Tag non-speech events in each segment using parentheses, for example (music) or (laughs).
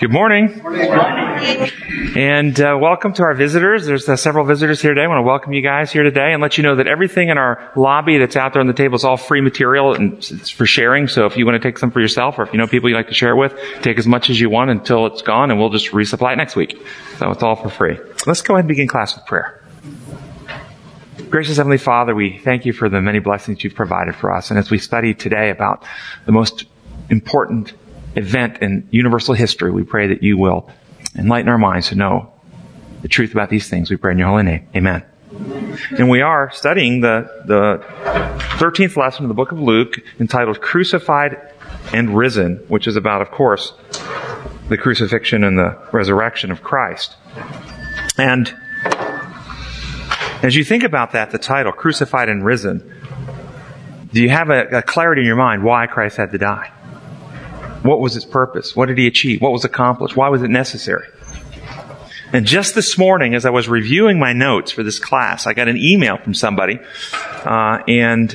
Good morning. And uh, welcome to our visitors. There's uh, several visitors here today. I want to welcome you guys here today and let you know that everything in our lobby that's out there on the table is all free material and it's for sharing. So if you want to take some for yourself or if you know people you like to share it with, take as much as you want until it's gone and we'll just resupply it next week. So it's all for free. Let's go ahead and begin class with prayer. Gracious Heavenly Father, we thank you for the many blessings you've provided for us. And as we study today about the most important event in universal history, we pray that you will enlighten our minds to know the truth about these things. We pray in your holy name. Amen. And we are studying the, the 13th lesson of the book of Luke entitled Crucified and Risen, which is about, of course, the crucifixion and the resurrection of Christ. And as you think about that, the title, Crucified and Risen, do you have a, a clarity in your mind why Christ had to die? What was its purpose? What did he achieve? What was accomplished? Why was it necessary? And just this morning, as I was reviewing my notes for this class, I got an email from somebody, uh, and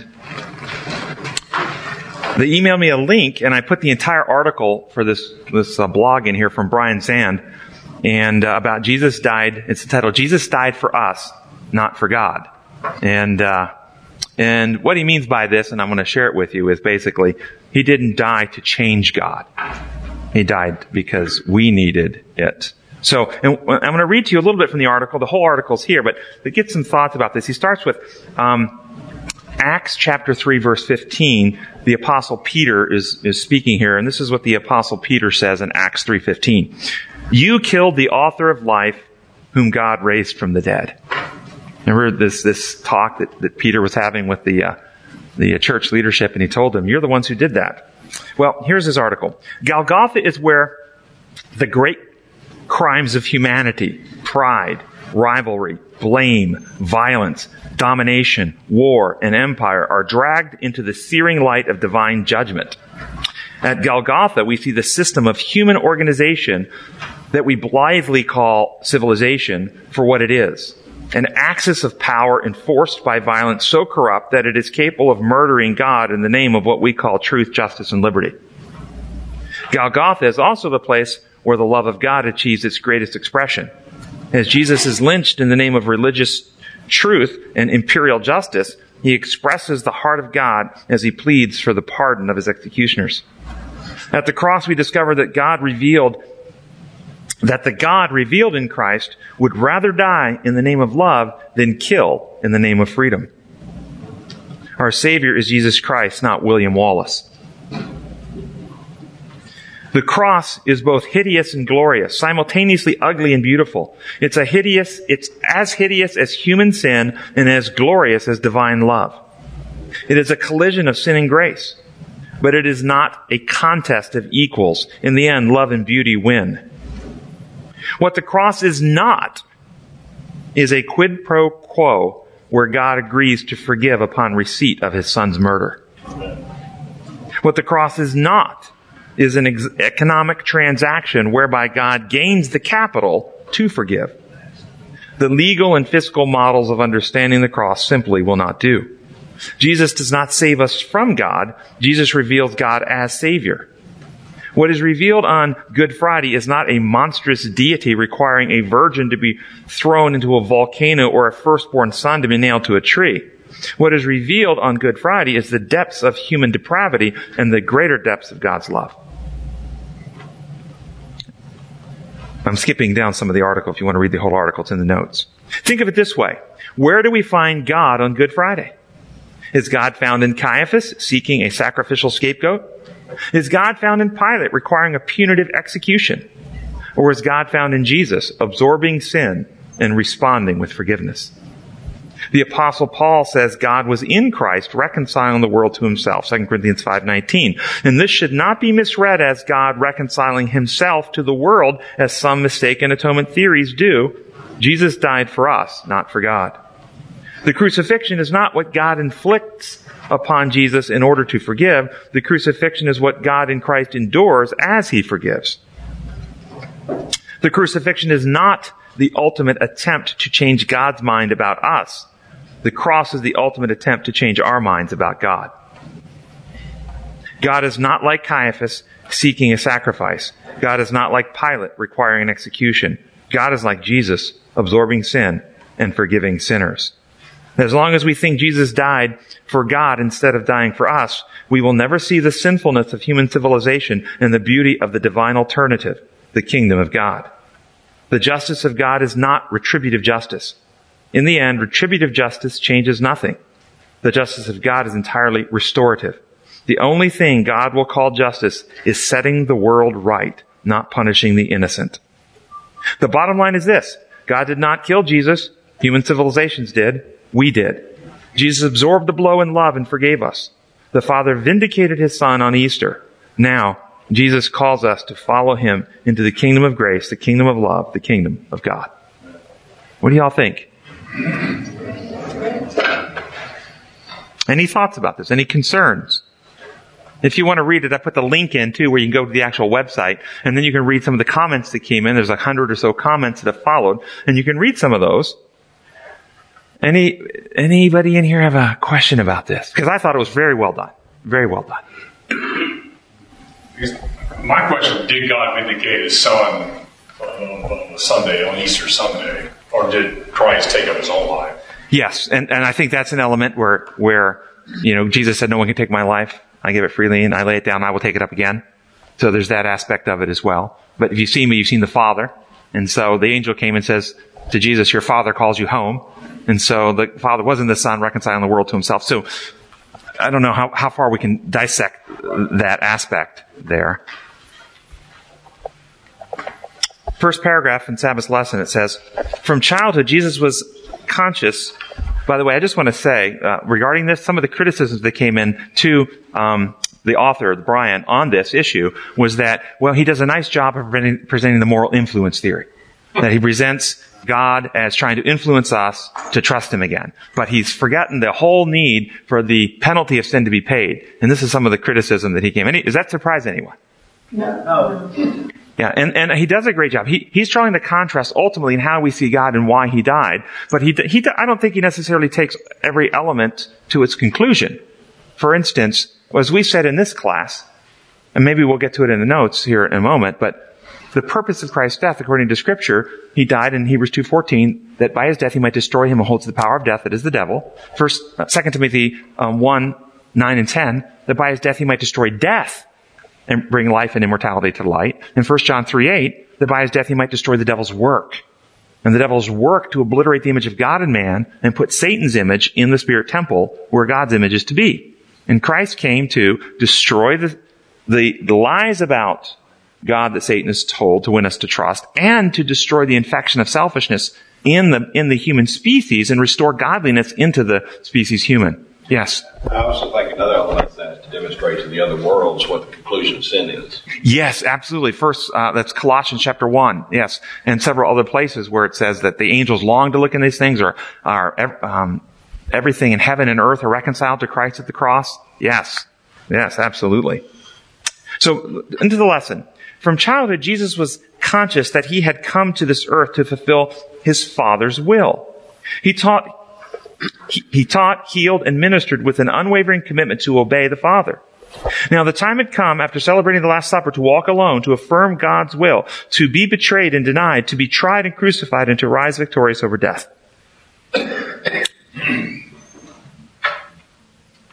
they emailed me a link, and I put the entire article for this this uh, blog in here from Brian Zahnd, and uh, about Jesus died. It's entitled "Jesus Died for Us, Not for God," and uh, and what he means by this, and I'm going to share it with you, is basically he didn't die to change God. He died because we needed it. So, I'm going to read to you a little bit from the article. The whole article's here, but to get some thoughts about this, he starts with um, Acts chapter 3 verse 15. The apostle Peter is, is speaking here, and this is what the apostle Peter says in Acts 3.15. You killed the author of life whom God raised from the dead. Remember this, this talk that, that Peter was having with the, uh, the church leadership and he told them, you're the ones who did that. Well, here's his article. Golgotha is where the great crimes of humanity, pride, rivalry, blame, violence, domination, war, and empire are dragged into the searing light of divine judgment. At Golgotha, we see the system of human organization that we blithely call civilization for what it is an axis of power enforced by violence so corrupt that it is capable of murdering God in the name of what we call truth, justice, and liberty. Golgotha is also the place where the love of God achieves its greatest expression. As Jesus is lynched in the name of religious truth and imperial justice, he expresses the heart of God as he pleads for the pardon of his executioners. At the cross, we discover that God revealed that the God revealed in Christ would rather die in the name of love than kill in the name of freedom. Our Savior is Jesus Christ, not William Wallace. The cross is both hideous and glorious, simultaneously ugly and beautiful. It's a hideous, it's as hideous as human sin and as glorious as divine love. It is a collision of sin and grace, but it is not a contest of equals. In the end, love and beauty win. What the cross is not is a quid pro quo where God agrees to forgive upon receipt of his son's murder. What the cross is not is an ex- economic transaction whereby God gains the capital to forgive. The legal and fiscal models of understanding the cross simply will not do. Jesus does not save us from God. Jesus reveals God as Savior. What is revealed on Good Friday is not a monstrous deity requiring a virgin to be thrown into a volcano or a firstborn son to be nailed to a tree. What is revealed on Good Friday is the depths of human depravity and the greater depths of God's love. I'm skipping down some of the article if you want to read the whole article. It's in the notes. Think of it this way. Where do we find God on Good Friday? Is God found in Caiaphas seeking a sacrificial scapegoat? Is God found in Pilate requiring a punitive execution? Or is God found in Jesus absorbing sin and responding with forgiveness? The apostle Paul says God was in Christ reconciling the world to himself, 2 Corinthians 5:19. And this should not be misread as God reconciling himself to the world as some mistaken atonement theories do. Jesus died for us, not for God. The crucifixion is not what God inflicts upon Jesus in order to forgive. The crucifixion is what God in Christ endures as he forgives. The crucifixion is not the ultimate attempt to change God's mind about us. The cross is the ultimate attempt to change our minds about God. God is not like Caiaphas seeking a sacrifice. God is not like Pilate requiring an execution. God is like Jesus absorbing sin and forgiving sinners. As long as we think Jesus died for God instead of dying for us, we will never see the sinfulness of human civilization and the beauty of the divine alternative, the kingdom of God. The justice of God is not retributive justice. In the end, retributive justice changes nothing. The justice of God is entirely restorative. The only thing God will call justice is setting the world right, not punishing the innocent. The bottom line is this. God did not kill Jesus. Human civilizations did. We did. Jesus absorbed the blow in love and forgave us. The Father vindicated His Son on Easter. Now, Jesus calls us to follow Him into the kingdom of grace, the kingdom of love, the kingdom of God. What do y'all think? Any thoughts about this? Any concerns? If you want to read it, I put the link in too where you can go to the actual website and then you can read some of the comments that came in. There's a hundred or so comments that have followed and you can read some of those. Any, anybody in here have a question about this? Because I thought it was very well done. Very well done. My question, did God vindicate his son uh, on Sunday, on Easter Sunday? Or did Christ take up his own life? Yes, and, and I think that's an element where, where, you know, Jesus said, no one can take my life. I give it freely and I lay it down, I will take it up again. So there's that aspect of it as well. But if you see me, you've seen the Father. And so the angel came and says to Jesus, your Father calls you home. And so the Father wasn't the Son reconciling the world to himself. So I don't know how, how far we can dissect that aspect there. First paragraph in Sabbath lesson, it says, from childhood, Jesus was conscious by the way, I just want to say uh, regarding this, some of the criticisms that came in to um, the author, Brian, on this issue was that well, he does a nice job of presenting the moral influence theory. That he presents God as trying to influence us to trust Him again. But he's forgotten the whole need for the penalty of sin to be paid. And this is some of the criticism that he came. Any, does that surprise anyone? No. Oh. Yeah, and, and he does a great job. He, he's drawing the contrast ultimately in how we see God and why he died. But he, he, I don't think he necessarily takes every element to its conclusion. For instance, as we said in this class, and maybe we'll get to it in the notes here in a moment, but the purpose of Christ's death, according to scripture, he died in Hebrews 2.14, that by his death he might destroy him who holds the power of death, that is the devil. First, uh, 2 Timothy um, 1, 9 and 10, that by his death he might destroy death and bring life and immortality to light. In 1 John 3 8, that by his death he might destroy the devil's work. And the devil's work to obliterate the image of God in man and put Satan's image in the spirit temple where God's image is to be. And Christ came to destroy the, the, the lies about God that Satan is told to win us to trust and to destroy the infection of selfishness in the, in the human species and restore godliness into the species human. Yes. I also think another element that to demonstrate to the other worlds what the conclusion of sin is. Yes, absolutely. First, uh, that's Colossians chapter one. Yes, and several other places where it says that the angels long to look in these things, or are um, everything in heaven and earth are reconciled to Christ at the cross. Yes, yes, absolutely. So into the lesson. From childhood, Jesus was conscious that he had come to this earth to fulfill his Father's will. He taught he taught, healed, and ministered with an unwavering commitment to obey the Father. Now the time had come after celebrating the Last Supper to walk alone, to affirm God's will, to be betrayed and denied, to be tried and crucified, and to rise victorious over death.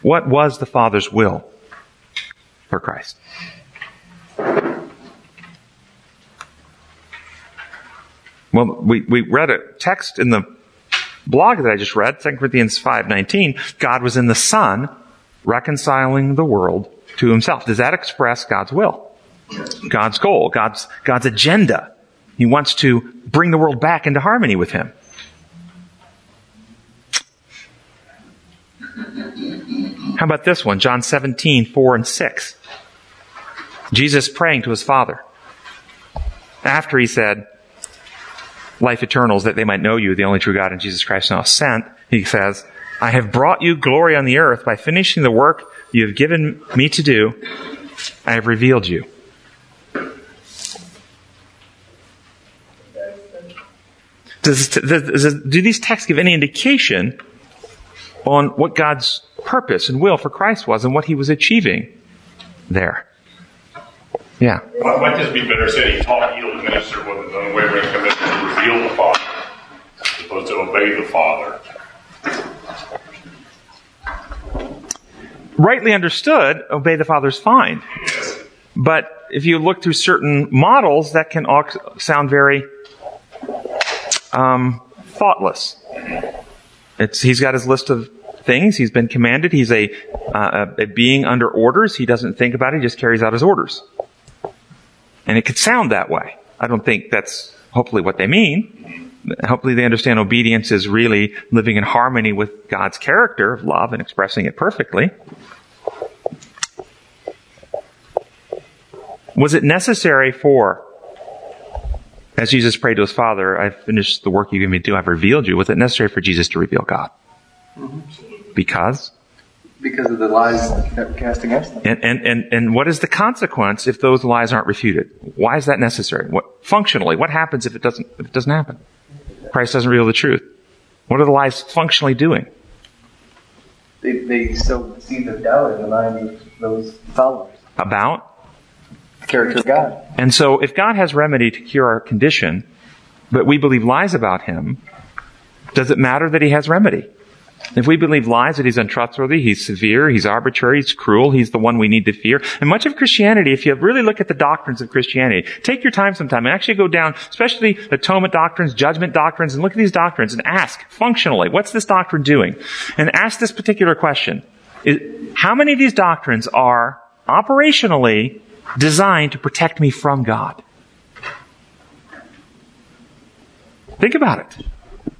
What was the Father's will for Christ? Well, we, we read a text in the blog that I just read, 2 Corinthians 5:19, God was in the Son reconciling the world to himself. Does that express God's will? God's goal, God's God's agenda. He wants to bring the world back into harmony with him. How about this one? John 17, 4 and 6. Jesus praying to his Father. After he said, life eternals that they might know you, the only true God and Jesus Christ now sent, he says, I have brought you glory on the earth by finishing the work you have given me to do. I have revealed you. Does, does, do these texts give any indication on what God's purpose and will for Christ was and what he was achieving there. Yeah. Well, might this be better said? He taught, healed, ministered with an unwavering commitment reveal the Father, to obey the Father. Rightly understood, obey the Father's fine. But if you look through certain models, that can all sound very um, thoughtless. It's, he's got his list of things. He's been commanded. He's a, uh, a being under orders. He doesn't think about it. He just carries out his orders. And it could sound that way. I don't think that's hopefully what they mean. Hopefully they understand obedience is really living in harmony with God's character of love and expressing it perfectly. Was it necessary for, as Jesus prayed to his Father, I've finished the work you gave me to do, I've revealed you, was it necessary for Jesus to reveal God? Mm-hmm. Because? Because of the lies that were cast against them. And, and, and, and what is the consequence if those lies aren't refuted? Why is that necessary? What, functionally, what happens if it doesn't, if it doesn't happen? Christ doesn't reveal the truth. What are the lies functionally doing? They, they sow the seed of doubt in the mind of those followers. About? The character of God. And so if God has remedy to cure our condition, but we believe lies about him, does it matter that he has remedy? If we believe lies that he's untrustworthy, he's severe, he's arbitrary, he's cruel, he's the one we need to fear. And much of Christianity, if you really look at the doctrines of Christianity, take your time sometime and actually go down, especially atonement doctrines, judgment doctrines, and look at these doctrines and ask functionally, what's this doctrine doing? And ask this particular question. How many of these doctrines are operationally designed to protect me from God? Think about it.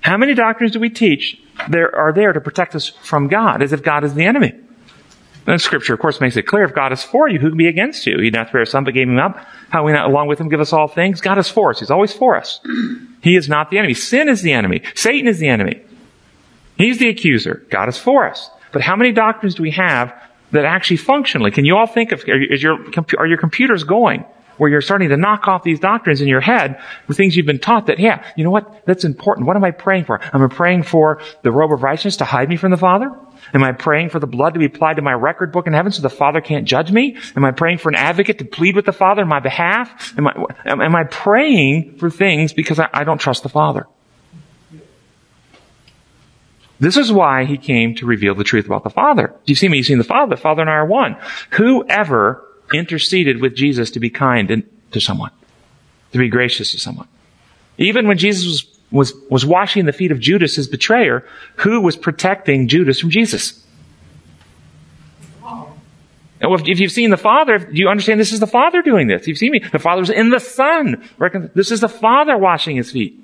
How many doctrines do we teach there are there to protect us from God, as if God is the enemy? And scripture, of course, makes it clear if God is for you, who can be against you? He did not spare son, but gave him up. How we not along with him give us all things? God is for us. He's always for us. He is not the enemy. Sin is the enemy. Satan is the enemy. He's the accuser. God is for us. But how many doctrines do we have that actually functionally, can you all think of, is your, are your computers going? Where you're starting to knock off these doctrines in your head, the things you've been taught that, yeah, you know what? That's important. What am I praying for? Am I praying for the robe of righteousness to hide me from the Father? Am I praying for the blood to be applied to my record book in heaven so the Father can't judge me? Am I praying for an advocate to plead with the Father in my behalf? Am I, am I praying for things because I, I don't trust the Father? This is why he came to reveal the truth about the Father. Do you see me? You've seen the Father. The Father and I are one. Whoever interceded with Jesus to be kind to someone, to be gracious to someone. Even when Jesus was, was, was washing the feet of Judas, his betrayer, who was protecting Judas from Jesus? Now, if you've seen the Father, do you understand this is the Father doing this? You've seen me. The Father's in the Son. This is the Father washing his feet.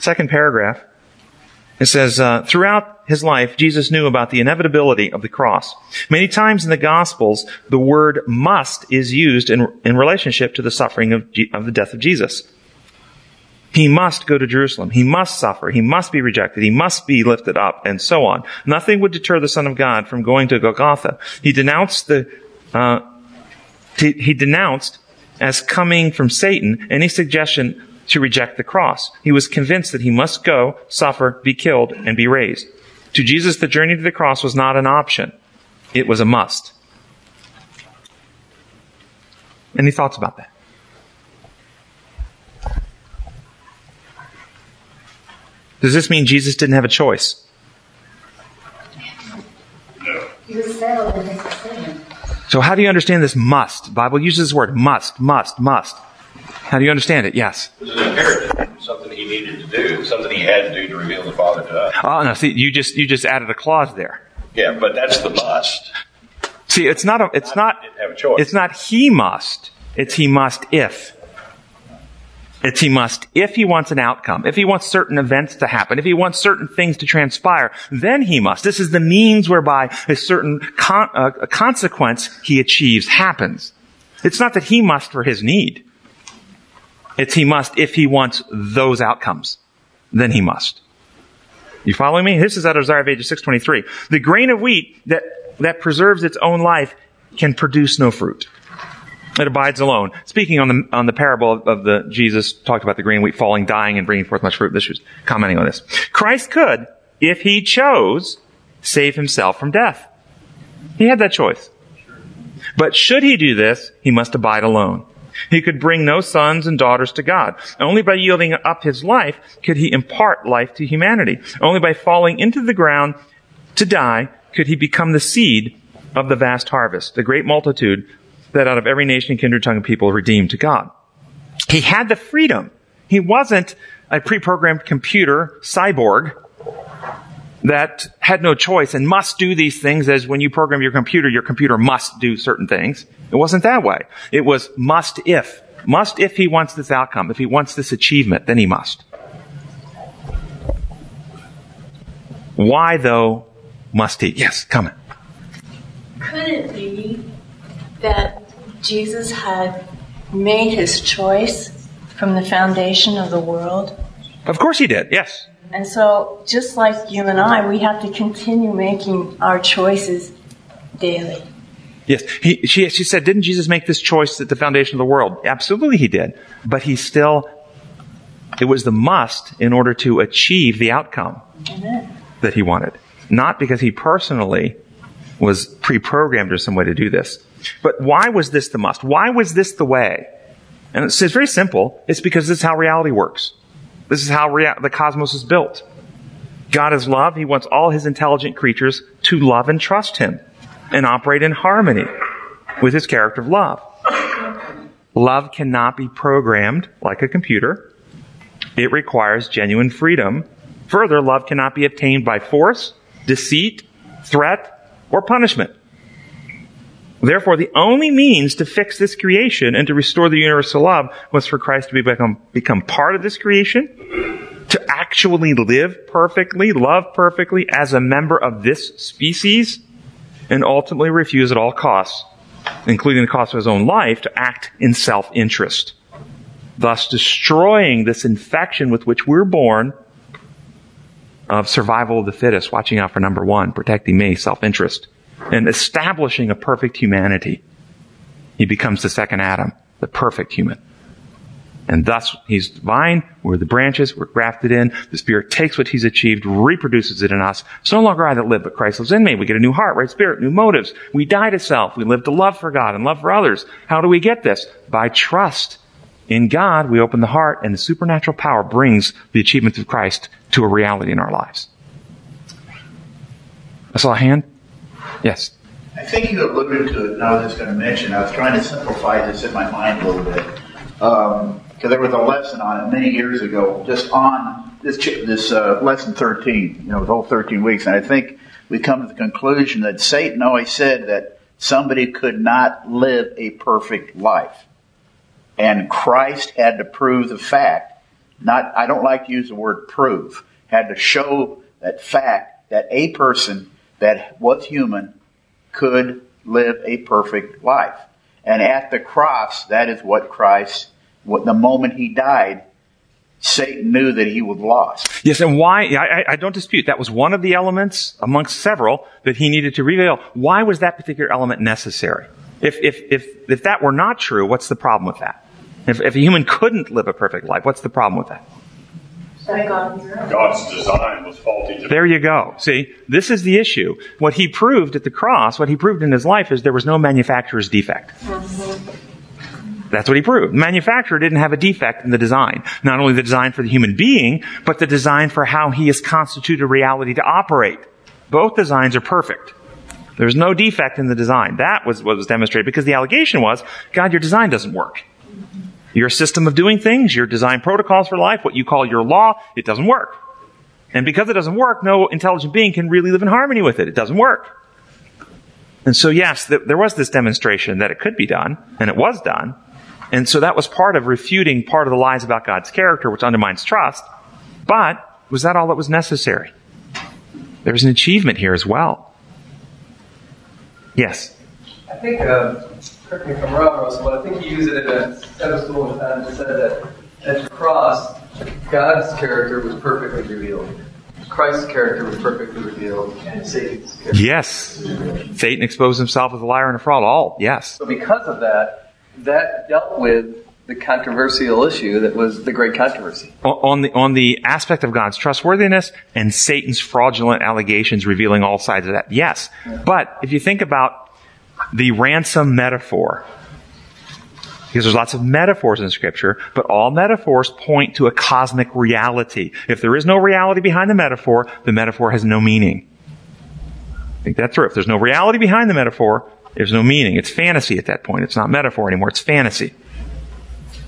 Second paragraph. It says, uh, throughout his life, Jesus knew about the inevitability of the cross. Many times in the Gospels, the word must is used in, in relationship to the suffering of, of the death of Jesus. He must go to Jerusalem. He must suffer. He must be rejected. He must be lifted up, and so on. Nothing would deter the Son of God from going to Golgotha. He denounced the, uh, he denounced as coming from Satan any suggestion to reject the cross. He was convinced that he must go, suffer, be killed, and be raised. To Jesus, the journey to the cross was not an option. It was a must. Any thoughts about that? Does this mean Jesus didn't have a choice? No. He was settled in his decision. So how do you understand this must? The Bible uses this word must, must, must. How do you understand it? Yes. This is imperative, something he needed to do, something he had to do to reveal the Father to us. Oh no, see, you just you just added a clause there. Yeah, but that's the must. See, it's not a, it's not, didn't have a choice. it's not he must. It's he must if. It's he must if he wants an outcome, if he wants certain events to happen, if he wants certain things to transpire, then he must. This is the means whereby a certain con- uh, a consequence he achieves happens. It's not that he must for his need. It's he must if he wants those outcomes. Then he must. You following me? This is out of Desire of Ages 623. The grain of wheat that, that preserves its own life can produce no fruit. It abides alone. Speaking on the, on the parable of, of the, Jesus talked about the grain wheat falling, dying, and bringing forth much fruit. This was commenting on this. Christ could, if he chose, save himself from death. He had that choice. But should he do this, he must abide alone. He could bring no sons and daughters to God. Only by yielding up his life could he impart life to humanity. Only by falling into the ground to die could he become the seed of the vast harvest, the great multitude that out of every nation, kindred, tongue, and people redeemed to God. He had the freedom. He wasn't a pre-programmed computer cyborg that had no choice and must do these things as when you program your computer, your computer must do certain things. It wasn't that way. It was must if. Must if he wants this outcome. If he wants this achievement, then he must. Why though must he? Yes, comment. Could it be that Jesus had made his choice from the foundation of the world? Of course he did, yes. And so, just like you and I, we have to continue making our choices daily. Yes, he, she, she said, didn't Jesus make this choice at the foundation of the world? Absolutely he did. But he still, it was the must in order to achieve the outcome Amen. that he wanted. Not because he personally was pre-programmed or some way to do this. But why was this the must? Why was this the way? And it's, it's very simple. It's because this is how reality works. This is how rea- the cosmos is built. God is love. He wants all his intelligent creatures to love and trust him and operate in harmony with his character of love. Love cannot be programmed like a computer. It requires genuine freedom. Further, love cannot be obtained by force, deceit, threat, or punishment. Therefore, the only means to fix this creation and to restore the universal love was for Christ to become, become part of this creation, to actually live perfectly, love perfectly as a member of this species, and ultimately refuse at all costs, including the cost of his own life, to act in self-interest. Thus destroying this infection with which we're born of survival of the fittest, watching out for number one, protecting me, self-interest and establishing a perfect humanity. He becomes the second Adam, the perfect human. And thus, he's divine, we're the branches, we're grafted in, the Spirit takes what he's achieved, reproduces it in us. It's no longer I that live, but Christ lives in me. We get a new heart, right spirit, new motives. We die to self, we live to love for God and love for others. How do we get this? By trust. In God, we open the heart, and the supernatural power brings the achievements of Christ to a reality in our lives. I saw a hand. Yes. I think you alluded to it, and I was just going to mention, I was trying to simplify this in my mind a little bit. Because um, there was a lesson on it many years ago, just on this, this uh, lesson 13, you know, the whole 13 weeks. And I think we come to the conclusion that Satan always said that somebody could not live a perfect life. And Christ had to prove the fact, not, I don't like to use the word prove, had to show that fact that a person that was human could live a perfect life. And at the cross, that is what Christ, what the moment he died, Satan knew that he was lost. Yes, and why, I, I don't dispute, that was one of the elements amongst several that he needed to reveal. Why was that particular element necessary? If, if, if, if that were not true, what's the problem with that? If, if a human couldn't live a perfect life, what's the problem with that? God's design was faulty. There you go. See, this is the issue. What he proved at the cross, what he proved in his life is there was no manufacturer's defect. That's what he proved. The manufacturer didn't have a defect in the design. Not only the design for the human being, but the design for how he has constituted reality to operate. Both designs are perfect. There's no defect in the design. That was what was demonstrated because the allegation was, God, your design doesn't work. Your system of doing things, your design protocols for life, what you call your law, it doesn't work. And because it doesn't work, no intelligent being can really live in harmony with it. It doesn't work. And so yes, th- there was this demonstration that it could be done, and it was done. And so that was part of refuting part of the lies about God's character, which undermines trust. But was that all that was necessary? There was an achievement here as well. Yes. I think uh, correct me if I'm wrong, Russell, but I think you used it in a pedestal one time and said that at the cross, God's character was perfectly revealed. Christ's character was perfectly revealed, and Satan's character. Yes. Satan exposed himself as a liar and a fraud. All, yes. So because of that, that dealt with the controversial issue that was the great controversy. on the on the aspect of God's trustworthiness and Satan's fraudulent allegations revealing all sides of that. Yes. But if you think about the ransom metaphor, because there's lots of metaphors in scripture, but all metaphors point to a cosmic reality. If there is no reality behind the metaphor, the metaphor has no meaning. Think that through. If there's no reality behind the metaphor, there's no meaning. It's fantasy at that point. It's not metaphor anymore. It's fantasy.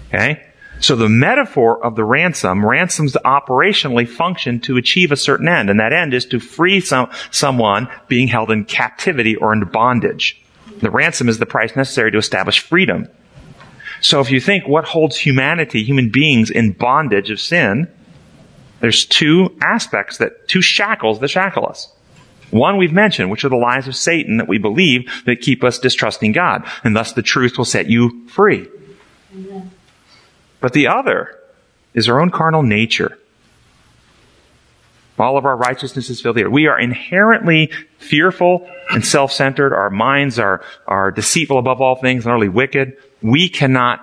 Okay? So the metaphor of the ransom, ransoms operationally function to achieve a certain end, and that end is to free some, someone being held in captivity or in bondage. The ransom is the price necessary to establish freedom. So if you think what holds humanity, human beings in bondage of sin, there's two aspects that, two shackles that shackle us. One we've mentioned, which are the lies of Satan that we believe that keep us distrusting God. And thus the truth will set you free. But the other is our own carnal nature. All of our righteousness is filthy. We are inherently fearful and self-centered. Our minds are, are deceitful above all things and utterly wicked. We cannot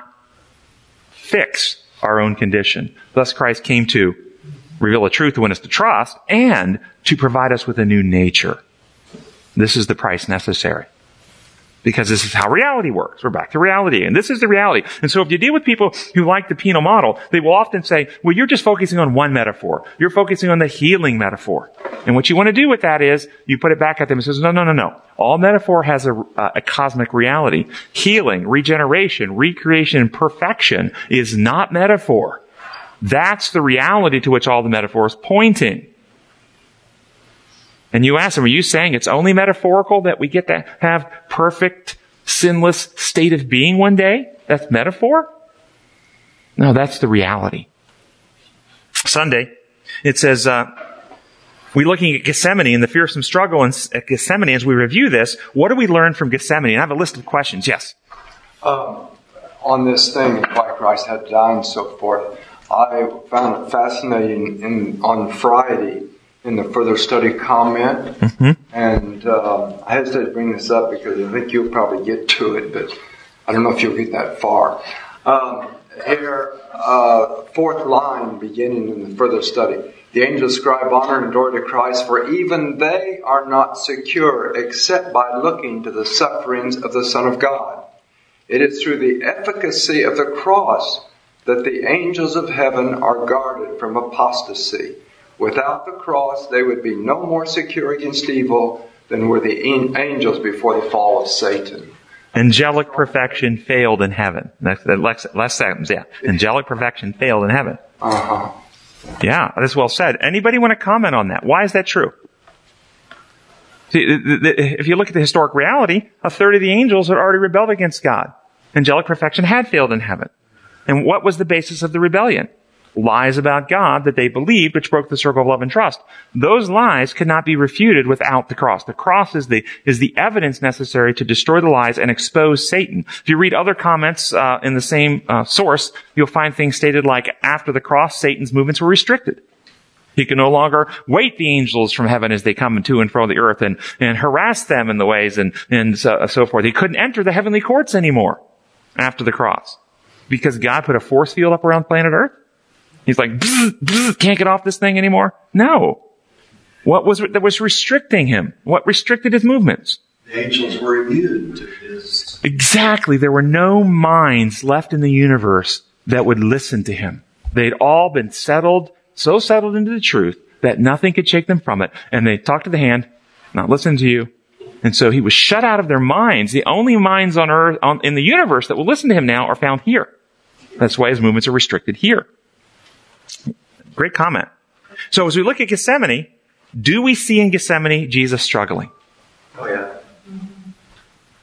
fix our own condition. Thus Christ came to reveal the truth to win us to trust and to provide us with a new nature. This is the price necessary. Because this is how reality works. We're back to reality. And this is the reality. And so if you deal with people who like the penal model, they will often say, well, you're just focusing on one metaphor. You're focusing on the healing metaphor. And what you want to do with that is, you put it back at them and says, no, no, no, no. All metaphor has a, uh, a cosmic reality. Healing, regeneration, recreation, perfection is not metaphor. That's the reality to which all the metaphor is pointing. And you ask them, are you saying it's only metaphorical that we get to have perfect, sinless state of being one day? That's metaphor? No, that's the reality. Sunday, it says, uh, we're looking at Gethsemane and the fearsome struggle in, at Gethsemane as we review this. What do we learn from Gethsemane? And I have a list of questions. Yes. Um, on this thing, why Christ had to die and so forth, I found it fascinating in, on Friday in the further study comment, Mm-hmm. and um, I hesitate to bring this up because I think you'll probably get to it, but I don't know if you'll get that far. Um, here, uh, fourth line beginning in the further study. The angels ascribe honor and glory to Christ, for even they are not secure except by looking to the sufferings of the Son of God. It is through the efficacy of the cross that the angels of heaven are guarded from apostasy. Without the cross, they would be no more secure against evil than were the angels before the fall of Satan. Angelic perfection failed in heaven. That's the last, sentence, yeah. Angelic perfection failed in heaven. Uh-huh. Yeah, that's well said. Anybody want to comment on that? Why is that true? See, if you look at the historic reality, a third of the angels had already rebelled against God. Angelic perfection had failed in heaven. And what was the basis of the rebellion? Lies about God that they believed, which broke the circle of love and trust. Those lies could not be refuted without the cross. The cross is the is the evidence necessary to destroy the lies and expose Satan. If you read other comments uh, in the same uh, source, you'll find things stated like, "After the cross, Satan's movements were restricted." He can no longer wait the angels from heaven as they come to and fro the earth and, and harass them in the ways and, and so, so forth. He couldn't enter the heavenly courts anymore after the cross because God put a force field up around planet earth. He's like, bzz, bzz, can't get off this thing anymore. No. What was that was restricting him? What restricted his movements? The angels were immune to his. Exactly. There were no minds left in the universe that would listen to him. They'd all been settled, so settled into the truth that nothing could shake them from it. And they talked to the hand, not listen to you. And so he was shut out of their minds. The only minds on earth, on, in the universe that will listen to him now are found here. That's why his movements are restricted here. Great comment. So as we look at Gethsemane, do we see in Gethsemane Jesus struggling? Oh yeah.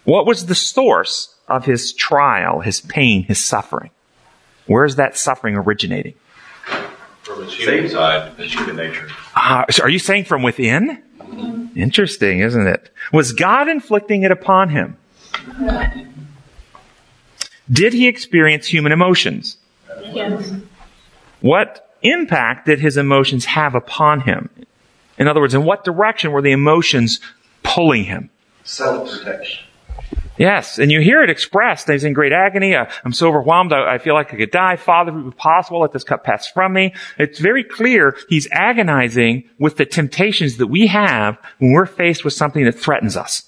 What was the source of his trial, his pain, his suffering? Where is that suffering originating? From his human side, his human nature. Uh, so are you saying from within? Interesting, isn't it? Was God inflicting it upon him? Did he experience human emotions? Yes. What impact did his emotions have upon him? In other words, in what direction were the emotions pulling him? Self protection. Yes, and you hear it expressed. He's in great agony. Uh, I'm so overwhelmed. I, I, feel like I could die. Father, if it was possible, let this cup pass from me. It's very clear he's agonizing with the temptations that we have when we're faced with something that threatens us.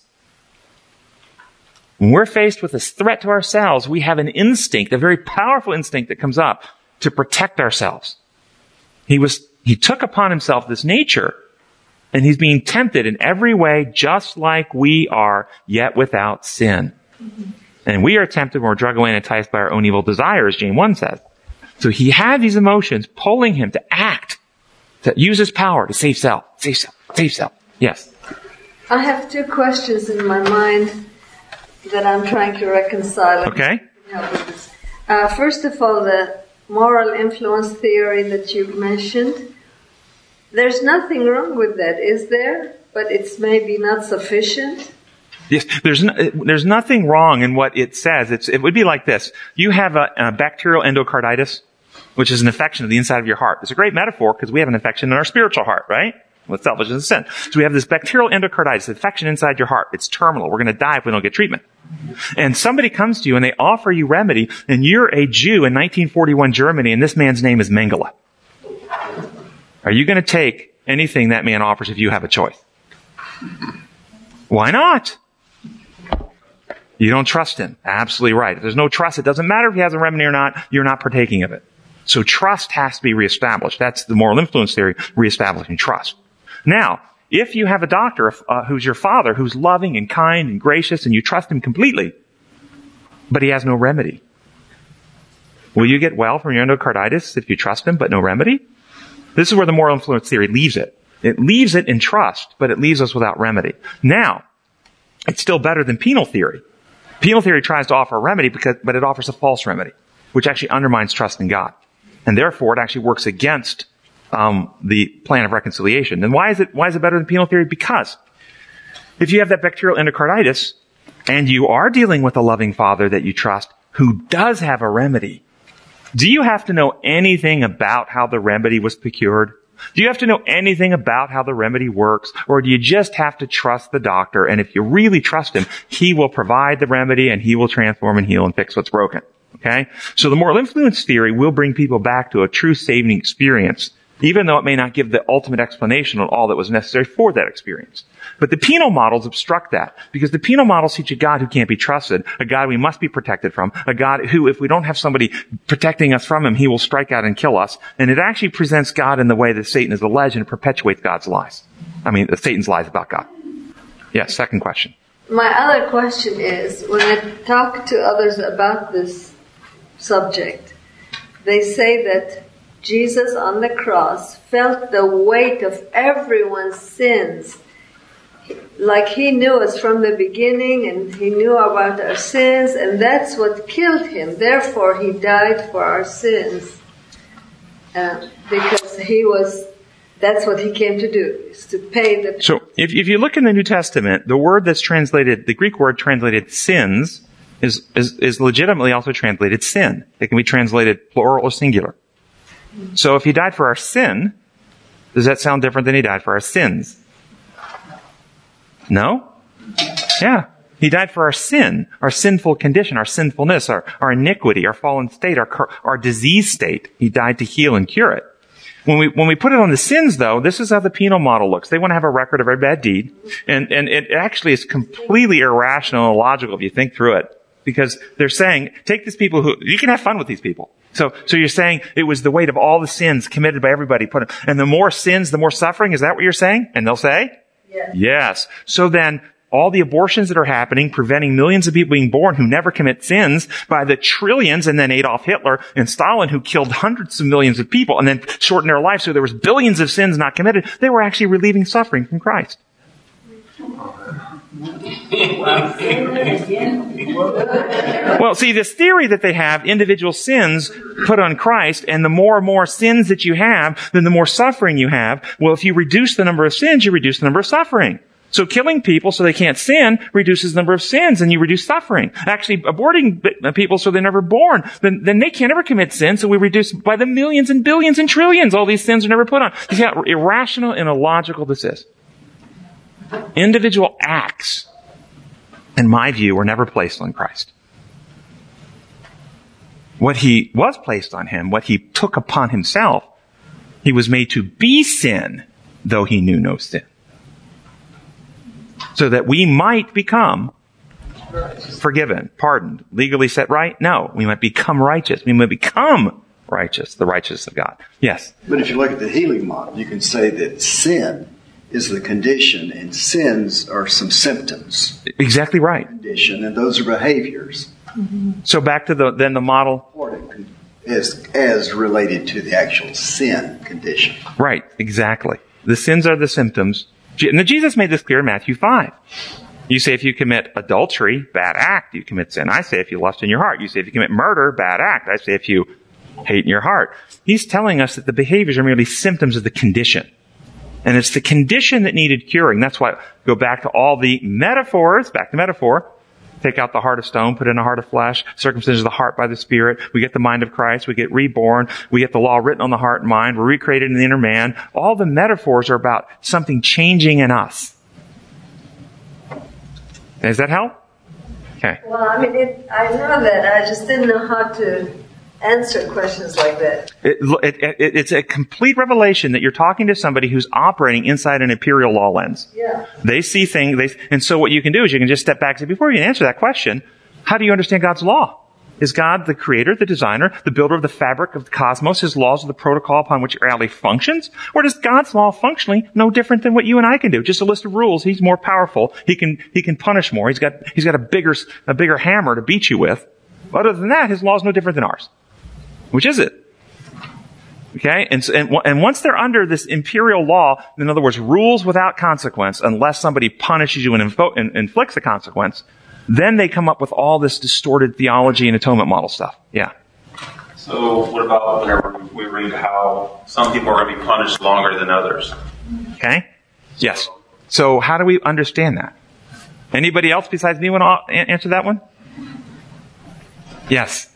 When we're faced with this threat to ourselves, we have an instinct, a very powerful instinct that comes up to protect ourselves. He was, he took upon himself this nature and he's being tempted in every way just like we are, yet without sin. Mm-hmm. And we are tempted when we're dragged away and enticed by our own evil desires, James 1 says. So he had these emotions pulling him to act, to use his power to save self, save self, save self. Yes. I have two questions in my mind that I'm trying to reconcile. Okay. Uh, first of all, the moral influence theory that you mentioned. There's nothing wrong with that, is there? But it's maybe not sufficient. Yes, there's no, there's nothing wrong in what it says. It's, it would be like this: you have a, a bacterial endocarditis, which is an infection of the inside of your heart. It's a great metaphor because we have an infection in our spiritual heart, right? With selfishness and sin. So we have this bacterial endocarditis, infection inside your heart. It's terminal. We're going to die if we don't get treatment. And somebody comes to you and they offer you remedy, and you're a Jew in 1941 Germany, and this man's name is Mengele. Are you going to take anything that man offers if you have a choice? Why not? You don't trust him. Absolutely right. If there's no trust, it doesn't matter if he has a remedy or not, you're not partaking of it. So trust has to be reestablished. That's the moral influence theory, reestablishing trust. Now, if you have a doctor uh, who's your father, who's loving and kind and gracious, and you trust him completely, but he has no remedy, will you get well from your endocarditis if you trust him but no remedy? This is where the moral influence theory leaves it. It leaves it in trust, but it leaves us without remedy. Now, it's still better than penal theory. Penal theory tries to offer a remedy because, but it offers a false remedy, which actually undermines trust in God. And therefore, it actually works against um, the plan of reconciliation. And why is it why is it better than penal theory? Because if you have that bacterial endocarditis and you are dealing with a loving father that you trust who does have a remedy, do you have to know anything about how the remedy was procured? Do you have to know anything about how the remedy works? Or do you just have to trust the doctor? And if you really trust him, he will provide the remedy and he will transform and heal and fix what's broken. Okay? So the moral influence theory will bring people back to a true saving experience even though it may not give the ultimate explanation on all that was necessary for that experience. But the penal models obstruct that because the penal models teach a God who can't be trusted, a God we must be protected from, a God who, if we don't have somebody protecting us from him, he will strike out and kill us. And it actually presents God in the way that Satan is alleged and perpetuates God's lies. I mean, Satan's lies about God. Yes, second question. My other question is, when I talk to others about this subject, they say that Jesus on the cross felt the weight of everyone's sins. Like he knew us from the beginning and he knew about our sins and that's what killed him. Therefore he died for our sins. Uh, because he was, that's what he came to do, is to pay the. So if, if you look in the New Testament, the word that's translated, the Greek word translated sins, is, is, is legitimately also translated sin. It can be translated plural or singular. So if he died for our sin, does that sound different than he died for our sins? No? Yeah. He died for our sin, our sinful condition, our sinfulness, our, our iniquity, our fallen state, our, our disease state. He died to heal and cure it. When we, when we put it on the sins though, this is how the penal model looks. They want to have a record of every bad deed. And, and it actually is completely irrational and illogical if you think through it because they're saying, take these people who, you can have fun with these people. So, so you're saying it was the weight of all the sins committed by everybody put, and the more sins, the more suffering. Is that what you're saying? And they'll say, yes. yes. So then, all the abortions that are happening, preventing millions of people being born who never commit sins by the trillions, and then Adolf Hitler and Stalin who killed hundreds of millions of people and then shortened their lives so there was billions of sins not committed, they were actually relieving suffering from Christ. Well, see, this theory that they have, individual sins put on Christ, and the more and more sins that you have, then the more suffering you have. Well, if you reduce the number of sins, you reduce the number of suffering. So killing people so they can't sin reduces the number of sins and you reduce suffering. Actually, aborting uh, people so they're never born, then, then they can't ever commit sin, so we reduce by the millions and billions and trillions all these sins are never put on. You see how irrational and illogical this is. Individual acts in my view, were never placed on Christ. What he was placed on him, what he took upon himself, he was made to be sin, though he knew no sin. So that we might become forgiven, pardoned, legally set right? No, we might become righteous. We might become righteous, the righteousness of God. Yes. But if you look at the healing model, you can say that sin is the condition and sins are some symptoms. Exactly right. Condition, and those are behaviors. So back to the then the model. As, as related to the actual sin condition. Right, exactly. The sins are the symptoms. And Jesus made this clear in Matthew 5. You say if you commit adultery, bad act, you commit sin. I say if you lust in your heart. You say if you commit murder, bad act. I say if you hate in your heart. He's telling us that the behaviors are merely symptoms of the condition. And it's the condition that needed curing. That's why go back to all the metaphors, back to metaphor. Take out the heart of stone, put in a heart of flesh, circumcision of the heart by the Spirit. We get the mind of Christ. We get reborn. We get the law written on the heart and mind. We're recreated in the inner man. All the metaphors are about something changing in us. Does that help? Okay. Well, I mean, it, I know that. I just didn't know how to answer questions like that. It, it, it, it's a complete revelation that you're talking to somebody who's operating inside an imperial law lens. Yeah. They see things, they, and so what you can do is you can just step back and say, before you answer that question, how do you understand God's law? Is God the creator, the designer, the builder of the fabric of the cosmos? His laws are the protocol upon which reality functions? Or does God's law functionally no different than what you and I can do? Just a list of rules. He's more powerful. He can, he can punish more. He's got, he's got a bigger, a bigger hammer to beat you with. Other than that, his law is no different than ours. Which is it? Okay? And, and, and once they're under this imperial law, in other words, rules without consequence, unless somebody punishes you and, info, and inflicts a consequence, then they come up with all this distorted theology and atonement model stuff. Yeah. So what about whenever we read how some people are going to be punished longer than others? Okay? Yes. So how do we understand that? Anybody else besides me want to answer that one? Yes.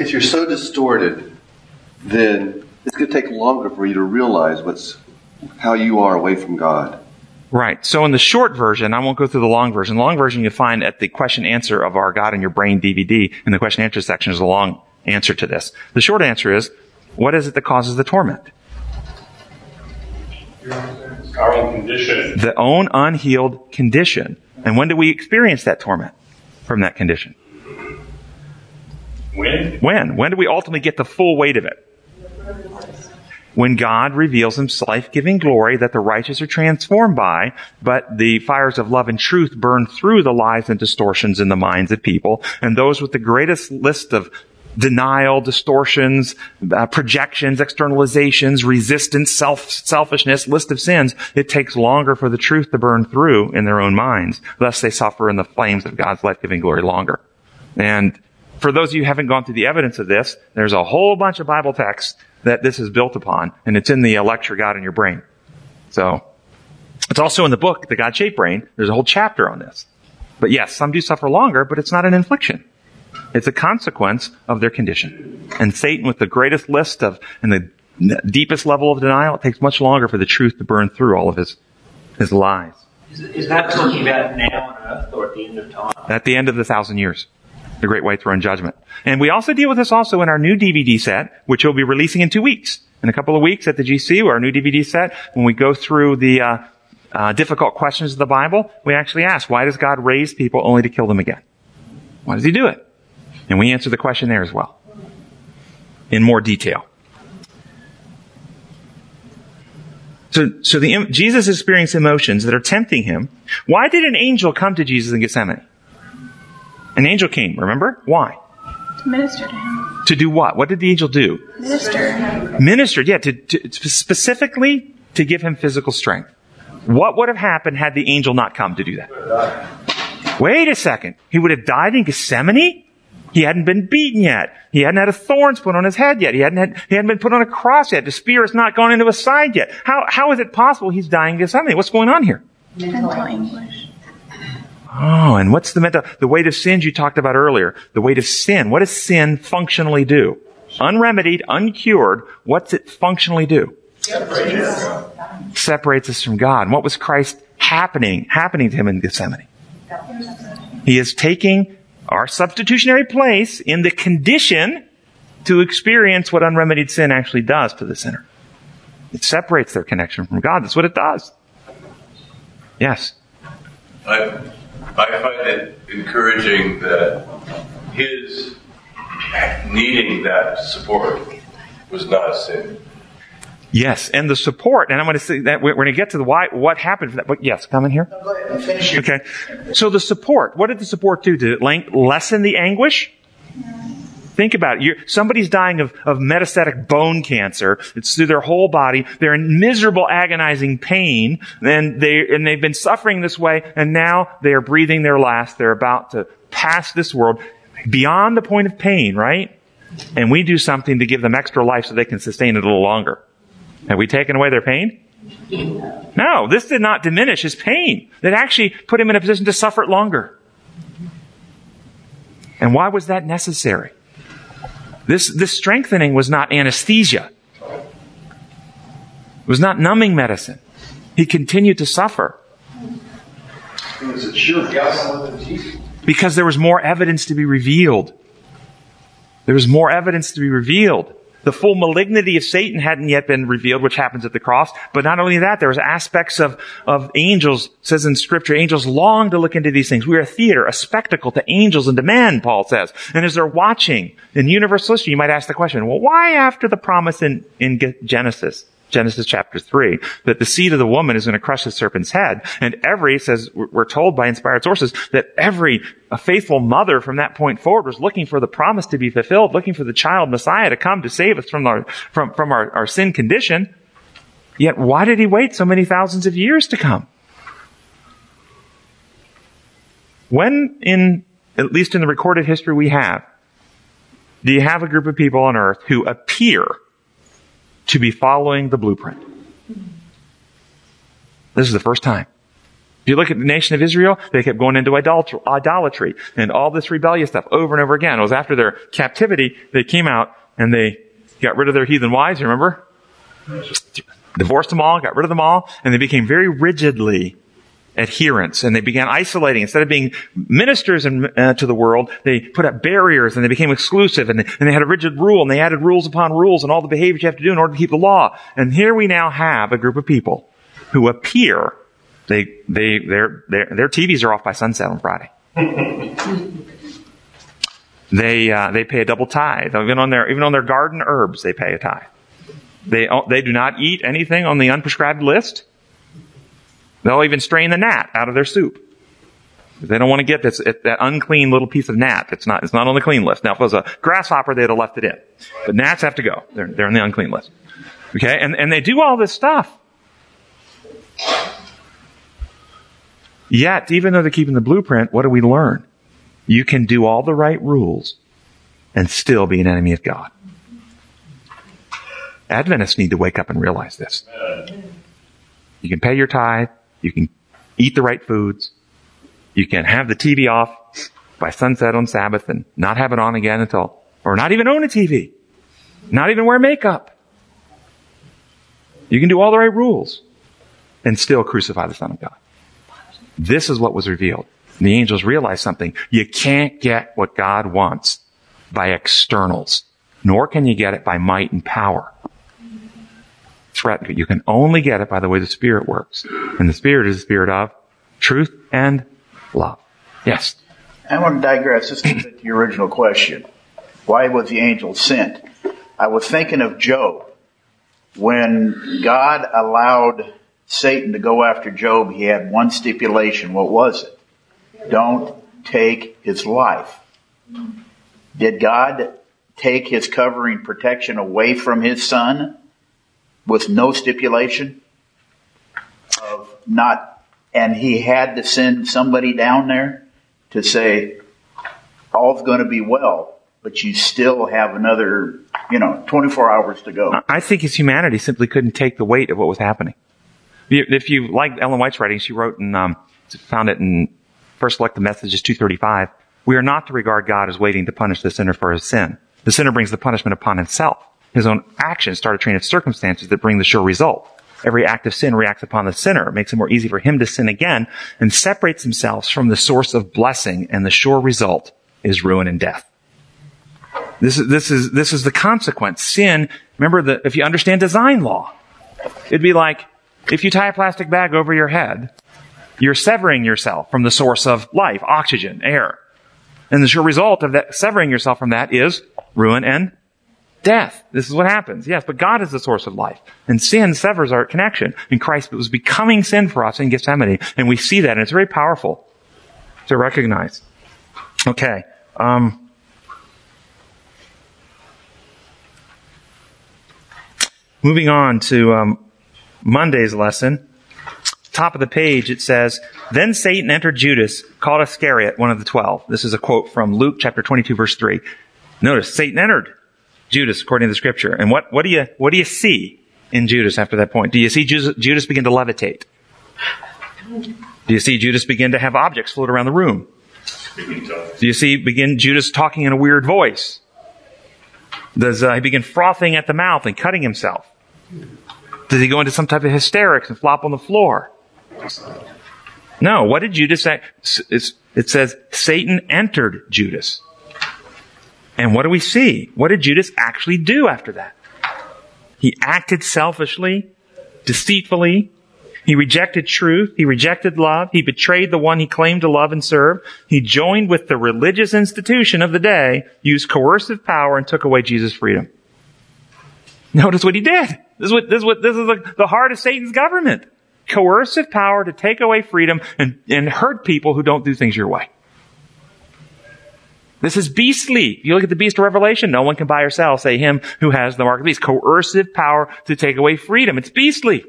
If you're so distorted, then it's going to take longer for you to realize what's how you are away from God. Right. So in the short version, I won't go through the long version. The long version you find at the question answer of our God in Your Brain DVD. In the question answer section is a long answer to this. The short answer is, what is it that causes the torment? Our own condition. The own unhealed condition. And when do we experience that torment from that condition? When? When? When do we ultimately get the full weight of it? When God reveals His life-giving glory that the righteous are transformed by, but the fires of love and truth burn through the lies and distortions in the minds of people, and those with the greatest list of denial, distortions, uh, projections, externalizations, resistance, self, selfishness, list of sins, it takes longer for the truth to burn through in their own minds. Thus they suffer in the flames of God's life-giving glory longer. And for those of you who haven't gone through the evidence of this, there's a whole bunch of Bible texts that this is built upon, and it's in the lecture God in Your Brain. So, it's also in the book, The God-Shaped Brain. There's a whole chapter on this. But yes, some do suffer longer, but it's not an infliction. It's a consequence of their condition. And Satan, with the greatest list of, and the deepest level of denial, it takes much longer for the truth to burn through all of his, his lies. Is, is that talking about now on earth or at the end of time? At the end of the thousand years the Great White Throne Judgment. And we also deal with this also in our new DVD set, which we'll be releasing in two weeks. In a couple of weeks at the GC, our new DVD set, when we go through the uh, uh, difficult questions of the Bible, we actually ask, why does God raise people only to kill them again? Why does He do it? And we answer the question there as well, in more detail. So, so the, Jesus experienced emotions that are tempting him. Why did an angel come to Jesus in Gethsemane? An angel came, remember? Why? To minister to him. To do what? What did the angel do? Minister. Ministered, yeah, to, to, specifically to give him physical strength. What would have happened had the angel not come to do that? Wait a second. He would have died in Gethsemane? He hadn't been beaten yet. He hadn't had a thorns put on his head yet. He hadn't had, he hadn't been put on a cross yet. The spear has not gone into his side yet. How, how is it possible he's dying in Gethsemane? What's going on here? Mental anguish. Oh, and what's the meta, the weight of sins you talked about earlier? The weight of sin. What does sin functionally do? Unremedied, uncured, what's it functionally do? Separates us from God. And what was Christ happening, happening to him in Gethsemane? He is taking our substitutionary place in the condition to experience what unremedied sin actually does to the sinner. It separates their connection from God. That's what it does. Yes. I, I find it encouraging that his needing that support was not a sin. Yes, and the support, and I'm going to say that we're going to get to the why, what happened for that. But yes, come in here. Okay. So the support, what did the support do? Did it lessen the anguish? Think about it. You're, somebody's dying of, of metastatic bone cancer. It's through their whole body. They're in miserable, agonizing pain, and they and they've been suffering this way, and now they are breathing their last. They're about to pass this world beyond the point of pain, right? And we do something to give them extra life so they can sustain it a little longer. Have we taken away their pain? No, this did not diminish his pain. It actually put him in a position to suffer it longer. And why was that necessary? This, this strengthening was not anesthesia. It was not numbing medicine. He continued to suffer. Because there was more evidence to be revealed. There was more evidence to be revealed. The full malignity of Satan hadn't yet been revealed, which happens at the cross. But not only that, there was aspects of, of angels, says in scripture, angels long to look into these things. We are a theater, a spectacle to angels and to men, Paul says. And as they're watching in universal history, you might ask the question, well, why after the promise in, in Genesis? Genesis chapter 3, that the seed of the woman is going to crush the serpent's head. And every, says, we're told by inspired sources, that every faithful mother from that point forward was looking for the promise to be fulfilled, looking for the child Messiah to come to save us from our, from, from our, our sin condition. Yet why did he wait so many thousands of years to come? When in, at least in the recorded history we have, do you have a group of people on earth who appear to be following the blueprint. This is the first time. If you look at the nation of Israel, they kept going into idolatry and all this rebellious stuff over and over again. It was after their captivity, they came out and they got rid of their heathen wives, remember? Divorced them all, got rid of them all, and they became very rigidly adherents and they began isolating. Instead of being ministers in, uh, to the world, they put up barriers and they became exclusive and they, and they had a rigid rule and they added rules upon rules and all the behaviors you have to do in order to keep the law. And here we now have a group of people who appear, they, they, their, their, TVs are off by sunset on Friday. (laughs) they, uh, they pay a double tithe. Even on their, even on their garden herbs, they pay a tithe. They, they do not eat anything on the unprescribed list. They'll even strain the gnat out of their soup. They don't want to get this, that unclean little piece of gnat. It's not, it's not on the clean list. Now, if it was a grasshopper, they'd have left it in. But gnats have to go. They're, they're the unclean list. Okay? And, and they do all this stuff. Yet, even though they're keeping the blueprint, what do we learn? You can do all the right rules and still be an enemy of God. Adventists need to wake up and realize this. You can pay your tithe. You can eat the right foods. You can have the TV off by sunset on Sabbath and not have it on again until, or not even own a TV. Not even wear makeup. You can do all the right rules and still crucify the Son of God. This is what was revealed. The angels realized something. You can't get what God wants by externals, nor can you get it by might and power threat. You can only get it by the way the Spirit works. And the Spirit is the Spirit of truth and love. Yes. I want to digress just a bit to your original question. Why was the angel sent? I was thinking of Job. When God allowed Satan to go after Job, he had one stipulation. What was it? Don't take his life. Did God take his covering protection away from his son? With no stipulation of not, and he had to send somebody down there to say, all's going to be well, but you still have another, you know, 24 hours to go. I think his humanity simply couldn't take the weight of what was happening. If you like Ellen White's writing, she wrote and um, found it in First Selected Messages 235. We are not to regard God as waiting to punish the sinner for his sin. The sinner brings the punishment upon himself his own actions start a train of circumstances that bring the sure result. every act of sin reacts upon the sinner. Makes it more easy for him to sin again and separates themselves from the source of blessing and the sure result is ruin and death. This is, this is, this is the consequence. Sin, remember that if you understand design law, it'd be like if you tie a plastic bag over your head, you're severing yourself from the source of life, oxygen, air. And the sure result of that severing yourself from that is ruin and death. This is what happens. Yes, but God is the source of life. And sin severs our connection. And Christ was becoming sin for us in Gethsemane. And we see that, and it's very powerful to recognize. Okay. Um, moving on to um, Monday's lesson. Top of the page, it says, Then Satan entered Judas, called Iscariot, one of the twelve. This is a quote from Luke chapter 22, verse 3. Notice, Satan entered Judas, according to the scripture. And what, what do you, what do you see in Judas after that point? Do you see Judas, Judas begin to levitate? Do you see Judas begin to have objects float around the room? Do you see begin Judas talking in a weird voice? Does uh, he begin frothing at the mouth and cutting himself? Does he go into some type of hysterics and flop on the floor? No. What did Judas say? It says Satan entered Judas. And what do we see? What did Judas actually do after that? He acted selfishly, deceitfully. He rejected truth. He rejected love. He betrayed the one he claimed to love and serve. He joined with the religious institution of the day, used coercive power, and took away Jesus' freedom. Notice what he did. This is what, this is what, this is the, the heart of Satan's government. Coercive power to take away freedom and, and hurt people who don't do things your way. This is beastly. You look at the beast of Revelation, no one can buy or sell, say him who has the mark of the beast. Coercive power to take away freedom. It's beastly.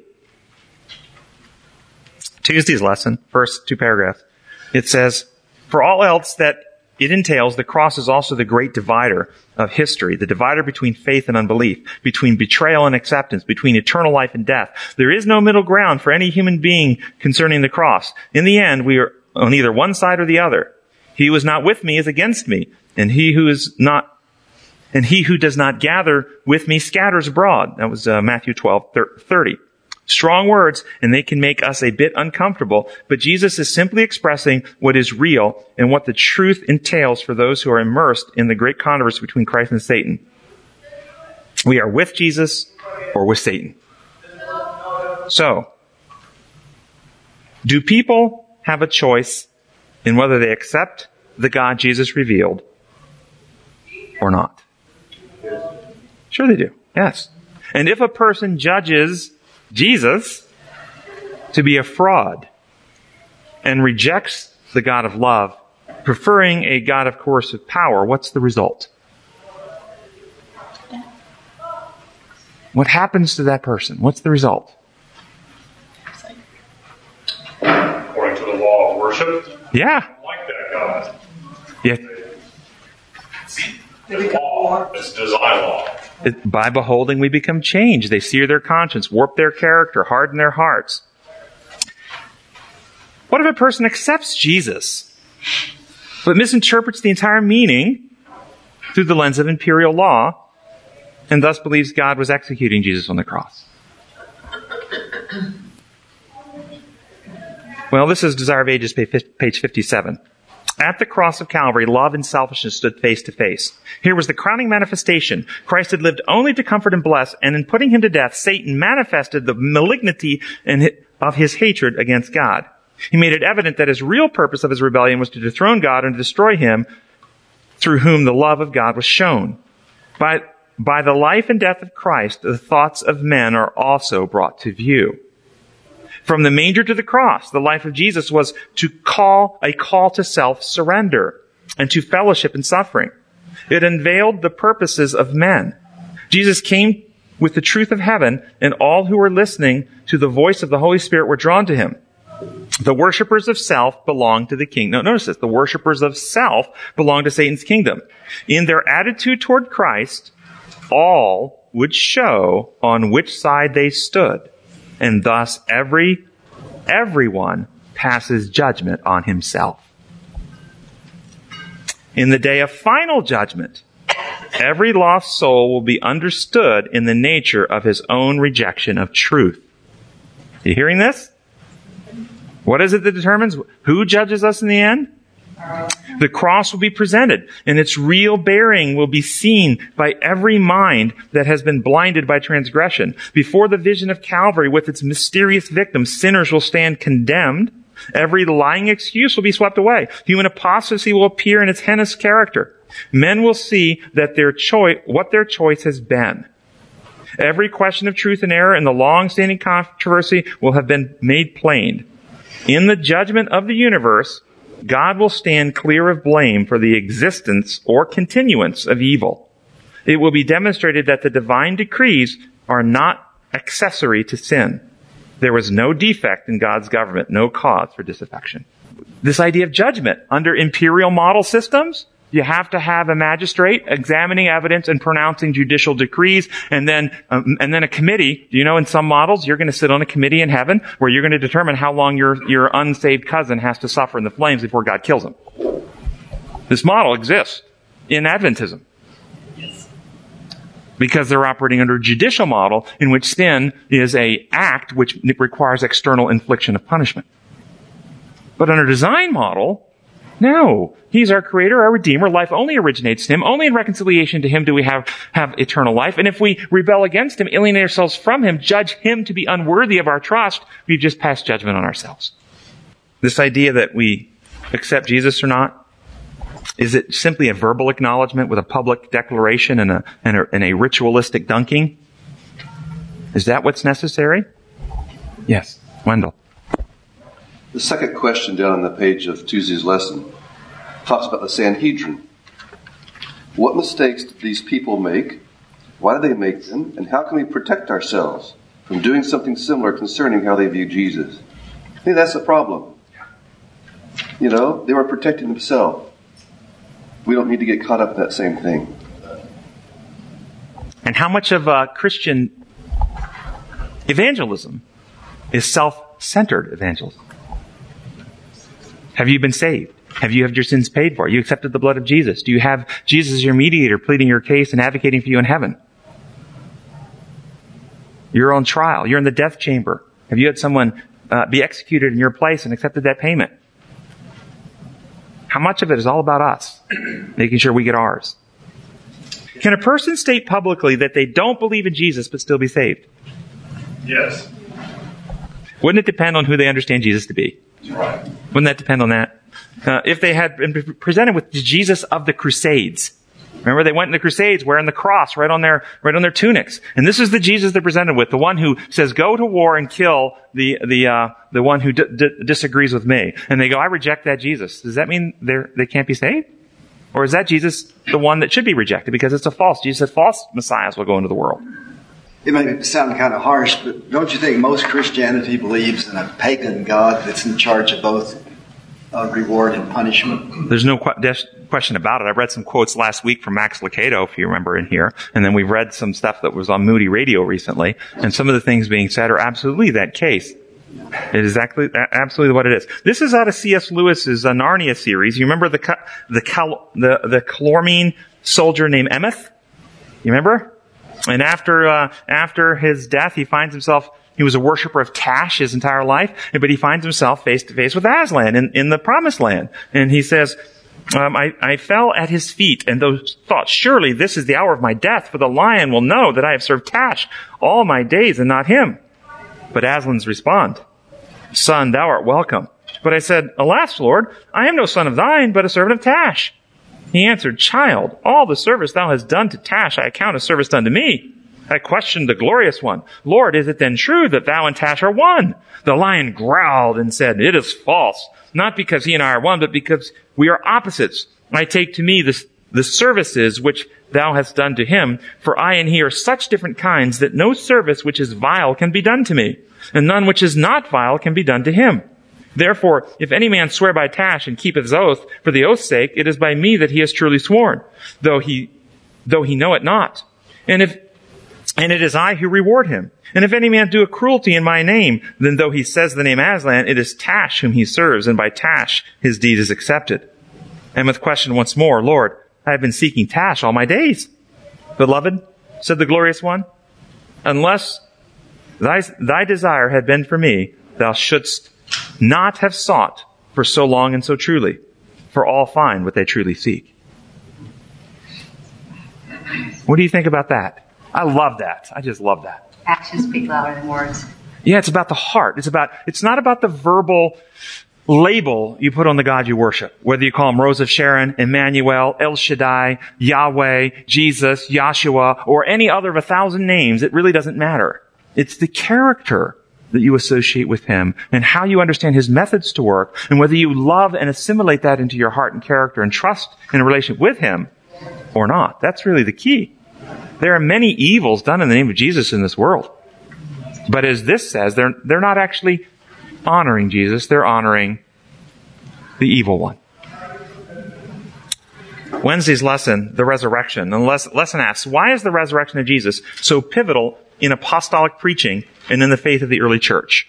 Tuesday's lesson, first two paragraphs. It says, for all else that it entails, the cross is also the great divider of history, the divider between faith and unbelief, between betrayal and acceptance, between eternal life and death. There is no middle ground for any human being concerning the cross. In the end, we are on either one side or the other. He who is not with me is against me, and he who is not, and he who does not gather with me scatters abroad. That was uh, Matthew 12, 30. Strong words, and they can make us a bit uncomfortable, but Jesus is simply expressing what is real and what the truth entails for those who are immersed in the great controversy between Christ and Satan. We are with Jesus or with Satan. So, do people have a choice in whether they accept the God Jesus revealed or not? Sure they do. Yes. And if a person judges Jesus to be a fraud and rejects the God of love, preferring a God of coercive power, what's the result? What happens to that person? What's the result? According to the law of worship, Yeah. Like that God. Yeah. It's design law. By beholding, we become changed. They sear their conscience, warp their character, harden their hearts. What if a person accepts Jesus, but misinterprets the entire meaning through the lens of imperial law, and thus believes God was executing Jesus on the cross? Well, this is Desire of Ages, page 57. At the cross of Calvary, love and selfishness stood face to face. Here was the crowning manifestation. Christ had lived only to comfort and bless, and in putting him to death, Satan manifested the malignity of his hatred against God. He made it evident that his real purpose of his rebellion was to dethrone God and destroy him through whom the love of God was shown. By, by the life and death of Christ, the thoughts of men are also brought to view. From the manger to the cross, the life of Jesus was to call a call to self-surrender and to fellowship in suffering. It unveiled the purposes of men. Jesus came with the truth of heaven, and all who were listening to the voice of the Holy Spirit were drawn to him. The worshippers of self belong to the king. No, notice this. The worshippers of self belong to Satan's kingdom. In their attitude toward Christ, all would show on which side they stood. And thus every, everyone passes judgment on himself. In the day of final judgment, every lost soul will be understood in the nature of his own rejection of truth. You hearing this? What is it that determines who judges us in the end? The cross will be presented and its real bearing will be seen by every mind that has been blinded by transgression. Before the vision of Calvary with its mysterious victim, sinners will stand condemned. Every lying excuse will be swept away. Human apostasy will appear in its heinous character. Men will see that their choice, what their choice has been. Every question of truth and error in the long-standing controversy will have been made plain. In the judgment of the universe, God will stand clear of blame for the existence or continuance of evil. It will be demonstrated that the divine decrees are not accessory to sin. There was no defect in God's government, no cause for disaffection. This idea of judgment under imperial model systems, you have to have a magistrate examining evidence and pronouncing judicial decrees, and then um, and then a committee. You know in some models you're going to sit on a committee in heaven where you're going to determine how long your your unsaved cousin has to suffer in the flames before God kills him. This model exists in Adventism because they're operating under a judicial model in which sin is a act which requires external infliction of punishment. But under design model, no. He's our creator, our redeemer. Life only originates in him. Only in reconciliation to him do we have, have eternal life. And if we rebel against him, alienate ourselves from him, judge him to be unworthy of our trust, we've just passed judgment on ourselves. This idea that we accept Jesus or not, is it simply a verbal acknowledgement with a public declaration and a, and a, and a ritualistic dunking? Is that what's necessary? Yes. Wendell. The second question down on the page of Tuesday's lesson talks about the Sanhedrin. What mistakes did these people make? Why did they make them? And how can we protect ourselves from doing something similar concerning how they view Jesus? I think that's the problem. You know, they were protecting themselves. We don't need to get caught up in that same thing. And how much of uh, Christian evangelism is self-centered evangelism? Have you been saved? Have you had your sins paid for? You accepted the blood of Jesus? Do you have Jesus as your mediator pleading your case and advocating for you in heaven? You're on trial. You're in the death chamber. Have you had someone uh, be executed in your place and accepted that payment? How much of it is all about us, (clears throat) making sure we get ours? Can a person state publicly that they don't believe in Jesus but still be saved? Yes. Wouldn't it depend on who they understand Jesus to be? Wouldn't that depend on that? Uh, if they had been presented with the Jesus of the Crusades, remember they went in the Crusades wearing the cross right on their right on their tunics, and this is the Jesus they're presented with, the one who says, "Go to war and kill the the uh, the one who d- d- disagrees with me." And they go, "I reject that Jesus." Does that mean they they can't be saved? Or is that Jesus the one that should be rejected because it's a false? Jesus said false messiahs will go into the world. It may sound kind of harsh, but don't you think most Christianity believes in a pagan God that's in charge of both uh, reward and punishment? There's no question about it. I read some quotes last week from Max Lucado, if you remember in here, and then we've read some stuff that was on Moody Radio recently, and some of the things being said are absolutely that case. It is exactly, absolutely what it is. This is out of C.S. Lewis's uh, Narnia series. You remember the, the, the, the Calormene soldier named Emeth? You remember? And after, uh, after his death, he finds himself, he was a worshiper of Tash his entire life, but he finds himself face to face with Aslan in, in the promised land. And he says, um, I, I fell at his feet and those thoughts, surely this is the hour of my death, for the lion will know that I have served Tash all my days and not him. But Aslan's respond, Son, thou art welcome. But I said, Alas, Lord, I am no son of thine, but a servant of Tash. He answered, Child, all the service thou hast done to Tash I account as service done to me. I questioned the glorious one. Lord, is it then true that thou and Tash are one? The lion growled and said, It is false. Not because he and I are one, but because we are opposites. I take to me the, the services which thou hast done to him, for I and he are such different kinds that no service which is vile can be done to me, and none which is not vile can be done to him. Therefore, if any man swear by Tash and keep his oath, for the oath's sake, it is by me that he has truly sworn, though he, though he know it not. And if, and it is I who reward him. And if any man do a cruelty in my name, then though he says the name Aslan, it is Tash whom he serves, and by Tash his deed is accepted. And with question once more, Lord, I have been seeking Tash all my days. Beloved, said the glorious one, unless Thy, thy desire had been for me, thou shouldst not have sought for so long and so truly, for all find what they truly seek. What do you think about that? I love that. I just love that. Actions speak louder than words. Yeah, it's about the heart. It's about, it's not about the verbal label you put on the God you worship. Whether you call him Rose of Sharon, Emmanuel, El Shaddai, Yahweh, Jesus, Yahshua, or any other of a thousand names, it really doesn't matter. It's the character that you associate with him and how you understand his methods to work and whether you love and assimilate that into your heart and character and trust in a relationship with him or not. That's really the key. There are many evils done in the name of Jesus in this world. But as this says, they're, they're not actually honoring Jesus, they're honoring the evil one. Wednesday's lesson, the resurrection. The lesson asks, why is the resurrection of Jesus so pivotal in apostolic preaching and in the faith of the early church?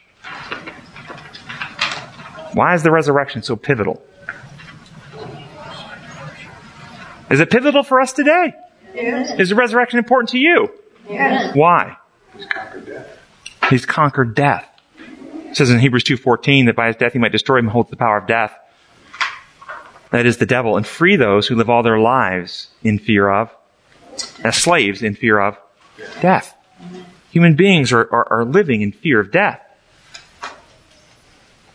Why is the resurrection so pivotal? Is it pivotal for us today? Yes. Is the resurrection important to you? Yes. Why? He's conquered death. He's conquered death. It says in Hebrews 2.14 that by his death he might destroy him and hold the power of death. That is the devil and free those who live all their lives in fear of, as slaves in fear of death. Human beings are, are, are living in fear of death.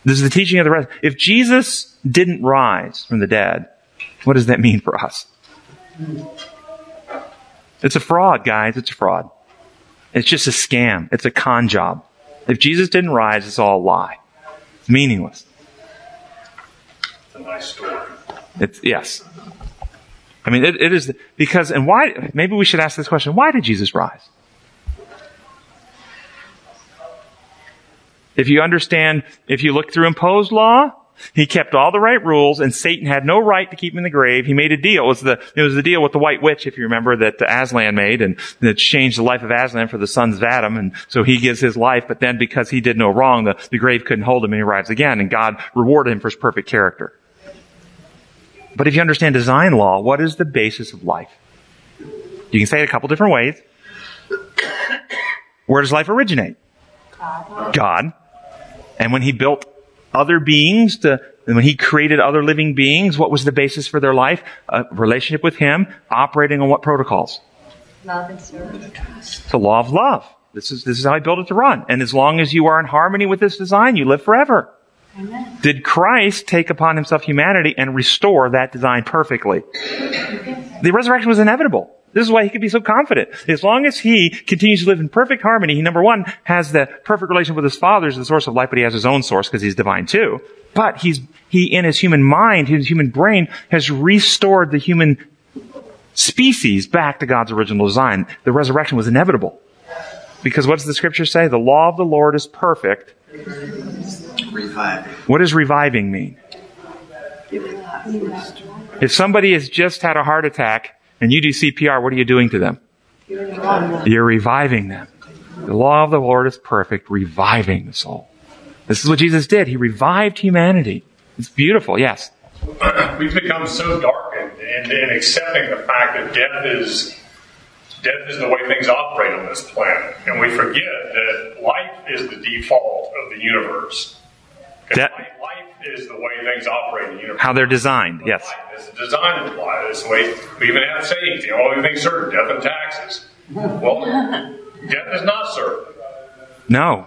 This is the teaching of the rest. If Jesus didn't rise from the dead, what does that mean for us? It's a fraud, guys. It's a fraud. It's just a scam. It's a con job. If Jesus didn't rise, it's all a lie. It's meaningless. It's a nice story. It's, yes. I mean, it, it is, because, and why, maybe we should ask this question, why did Jesus rise? If you understand, if you look through imposed law, he kept all the right rules and Satan had no right to keep him in the grave. He made a deal. It was the, it was the deal with the white witch, if you remember, that Aslan made and that changed the life of Aslan for the sons of Adam. And so he gives his life, but then because he did no wrong, the, the grave couldn't hold him and he arrives again and God rewarded him for his perfect character. But if you understand design law, what is the basis of life? You can say it a couple different ways. Where does life originate? God. And when he built other beings to, when he created other living beings, what was the basis for their life? A relationship with him, operating on what protocols? Love and service. It's the law of love. This is, this is how he built it to run. And as long as you are in harmony with this design, you live forever. Amen. Did Christ take upon himself humanity and restore that design perfectly? The resurrection was inevitable. This is why he could be so confident. As long as he continues to live in perfect harmony, he number one has the perfect relation with his father as the source of life, but he has his own source because he's divine too. But he's, he in his human mind, his human brain has restored the human species back to God's original design. The resurrection was inevitable. Because what does the scripture say? The law of the Lord is perfect. Reviving. What does reviving mean? If somebody has just had a heart attack and you do CPR, what are you doing to them? You're reviving them. The law of the Lord is perfect, reviving the soul. This is what Jesus did. He revived humanity. It's beautiful, yes. (clears throat) We've become so darkened in, in accepting the fact that death is death is the way things operate on this planet, and we forget that life is the default of the universe. 'Cause That- life, life is the way things operate in the universe. How they're designed, yes. It's designed to apply this way. We even have sayings, the only thing certain, death and taxes. (laughs) Well, death is not certain. No.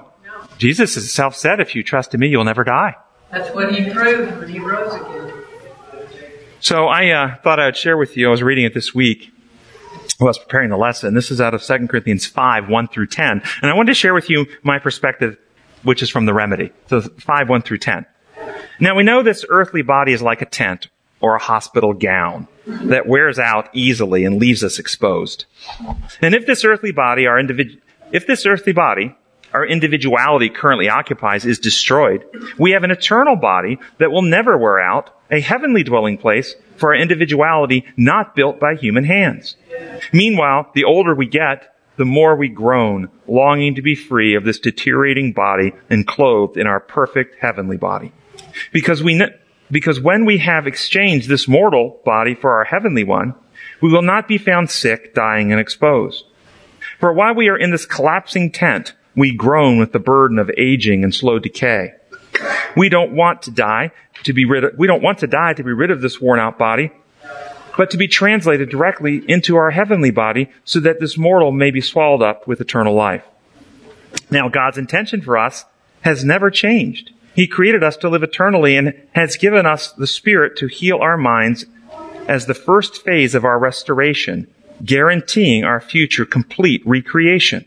Jesus himself said, if you trust in me, you'll never die. That's what he proved when he rose again. So I uh, thought I'd share with you, I was reading it this week while I was preparing the lesson. This is out of 2 Corinthians 5, 1 through 10. And I wanted to share with you my perspective, which is from the remedy. So 5, 1 through 10. Now we know this earthly body is like a tent or a hospital gown that wears out easily and leaves us exposed. And if this earthly body, our individ- if this earthly body, our individuality currently occupies is destroyed, we have an eternal body that will never wear out, a heavenly dwelling place for our individuality not built by human hands. Meanwhile, the older we get, the more we groan, longing to be free of this deteriorating body and clothed in our perfect heavenly body. Because we, because when we have exchanged this mortal body for our heavenly one, we will not be found sick, dying, and exposed. For while we are in this collapsing tent, we groan with the burden of aging and slow decay. We don't want to die to be rid of, we don't want to die to be rid of this worn out body, but to be translated directly into our heavenly body so that this mortal may be swallowed up with eternal life. Now, God's intention for us has never changed. He created us to live eternally and has given us the Spirit to heal our minds as the first phase of our restoration, guaranteeing our future complete recreation.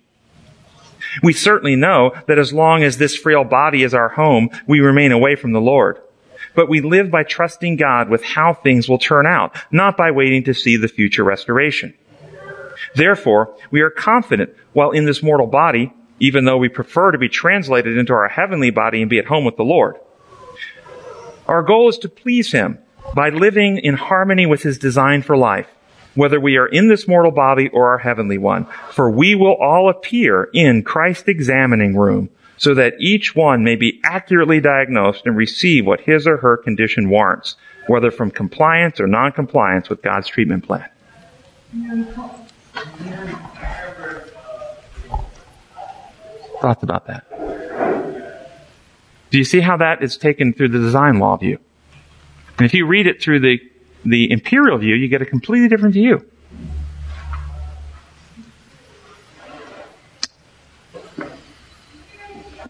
We certainly know that as long as this frail body is our home, we remain away from the Lord. But we live by trusting God with how things will turn out, not by waiting to see the future restoration. Therefore, we are confident while in this mortal body, even though we prefer to be translated into our heavenly body and be at home with the Lord. Our goal is to please Him by living in harmony with His design for life, whether we are in this mortal body or our heavenly one. For we will all appear in Christ's examining room so that each one may be accurately diagnosed and receive what his or her condition warrants, whether from compliance or non-compliance with God's treatment plan. Thoughts about that? Do you see how that is taken through the design law view? And if you read it through the, the imperial view, you get a completely different view.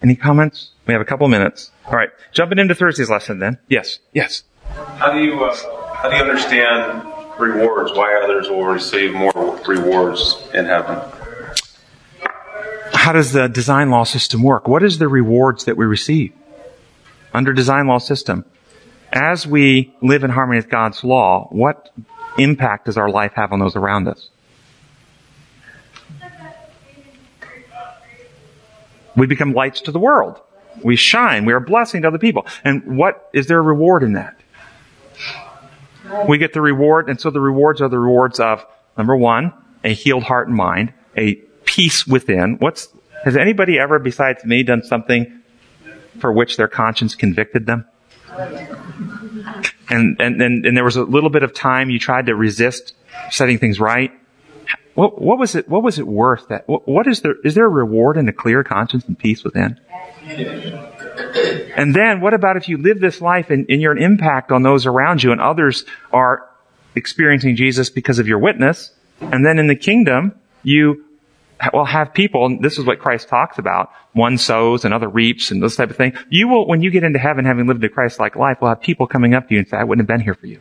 Any comments? We have a couple minutes. All right, jumping into Thursday's lesson then. Yes, yes. How do you uh, how do you understand rewards? Why others will receive more rewards in heaven? How does the design law system work? What is the rewards that we receive under design law system? As we live in harmony with God's law, what impact does our life have on those around us? We become lights to the world. We shine. We are a blessing to other people. And what is there a reward in that? We get the reward, and so the rewards are the rewards of number one, a healed heart and mind, a peace within. What's has anybody ever besides me done something for which their conscience convicted them? And and and, and there was a little bit of time you tried to resist setting things right. What, what was it? What was it worth? That what, what is there? Is there a reward in a clear conscience and peace within? And then, what about if you live this life and, and you're an impact on those around you, and others are experiencing Jesus because of your witness? And then in the kingdom, you will have people, and this is what Christ talks about, one sows, and another reaps, and this type of thing. You will, when you get into heaven having lived a Christ-like life, will have people coming up to you and say, I wouldn't have been here for you.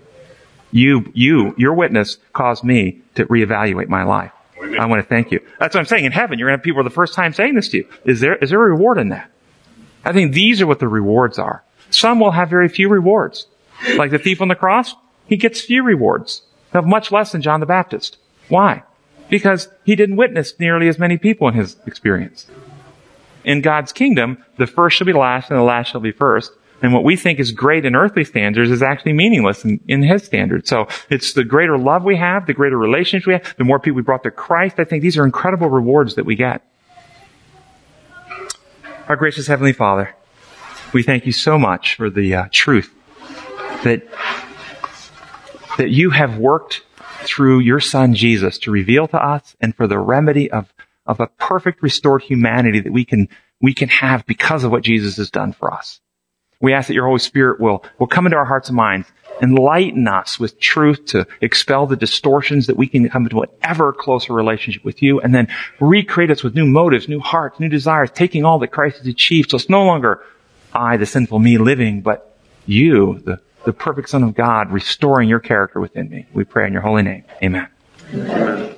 You, you, your witness caused me to reevaluate my life. I want to thank you. That's what I'm saying. In heaven, you're going to have people for the first time saying this to you. Is there, is there a reward in that? I think these are what the rewards are. Some will have very few rewards. Like the thief on the cross, he gets few rewards. He'll have much less than John the Baptist. Why? Because he didn't witness nearly as many people in his experience. In God's kingdom, the first shall be last and the last shall be first. And what we think is great in earthly standards is actually meaningless in, in his standards. So it's the greater love we have, the greater relationship we have, the more people we brought to Christ. I think these are incredible rewards that we get. Our gracious Heavenly Father, we thank you so much for the uh, truth that, that you have worked through your Son Jesus to reveal to us and for the remedy of, of a perfect restored humanity that we can, we can have because of what Jesus has done for us. We ask that your Holy Spirit will, will come into our hearts and minds, enlighten us with truth to expel the distortions that we can come into an ever closer relationship with you, and then recreate us with new motives, new hearts, new desires, taking all that Christ has achieved. So it's no longer I, the sinful me, living, but you, the, the perfect Son of God, restoring your character within me. We pray in your holy name. Amen. Amen.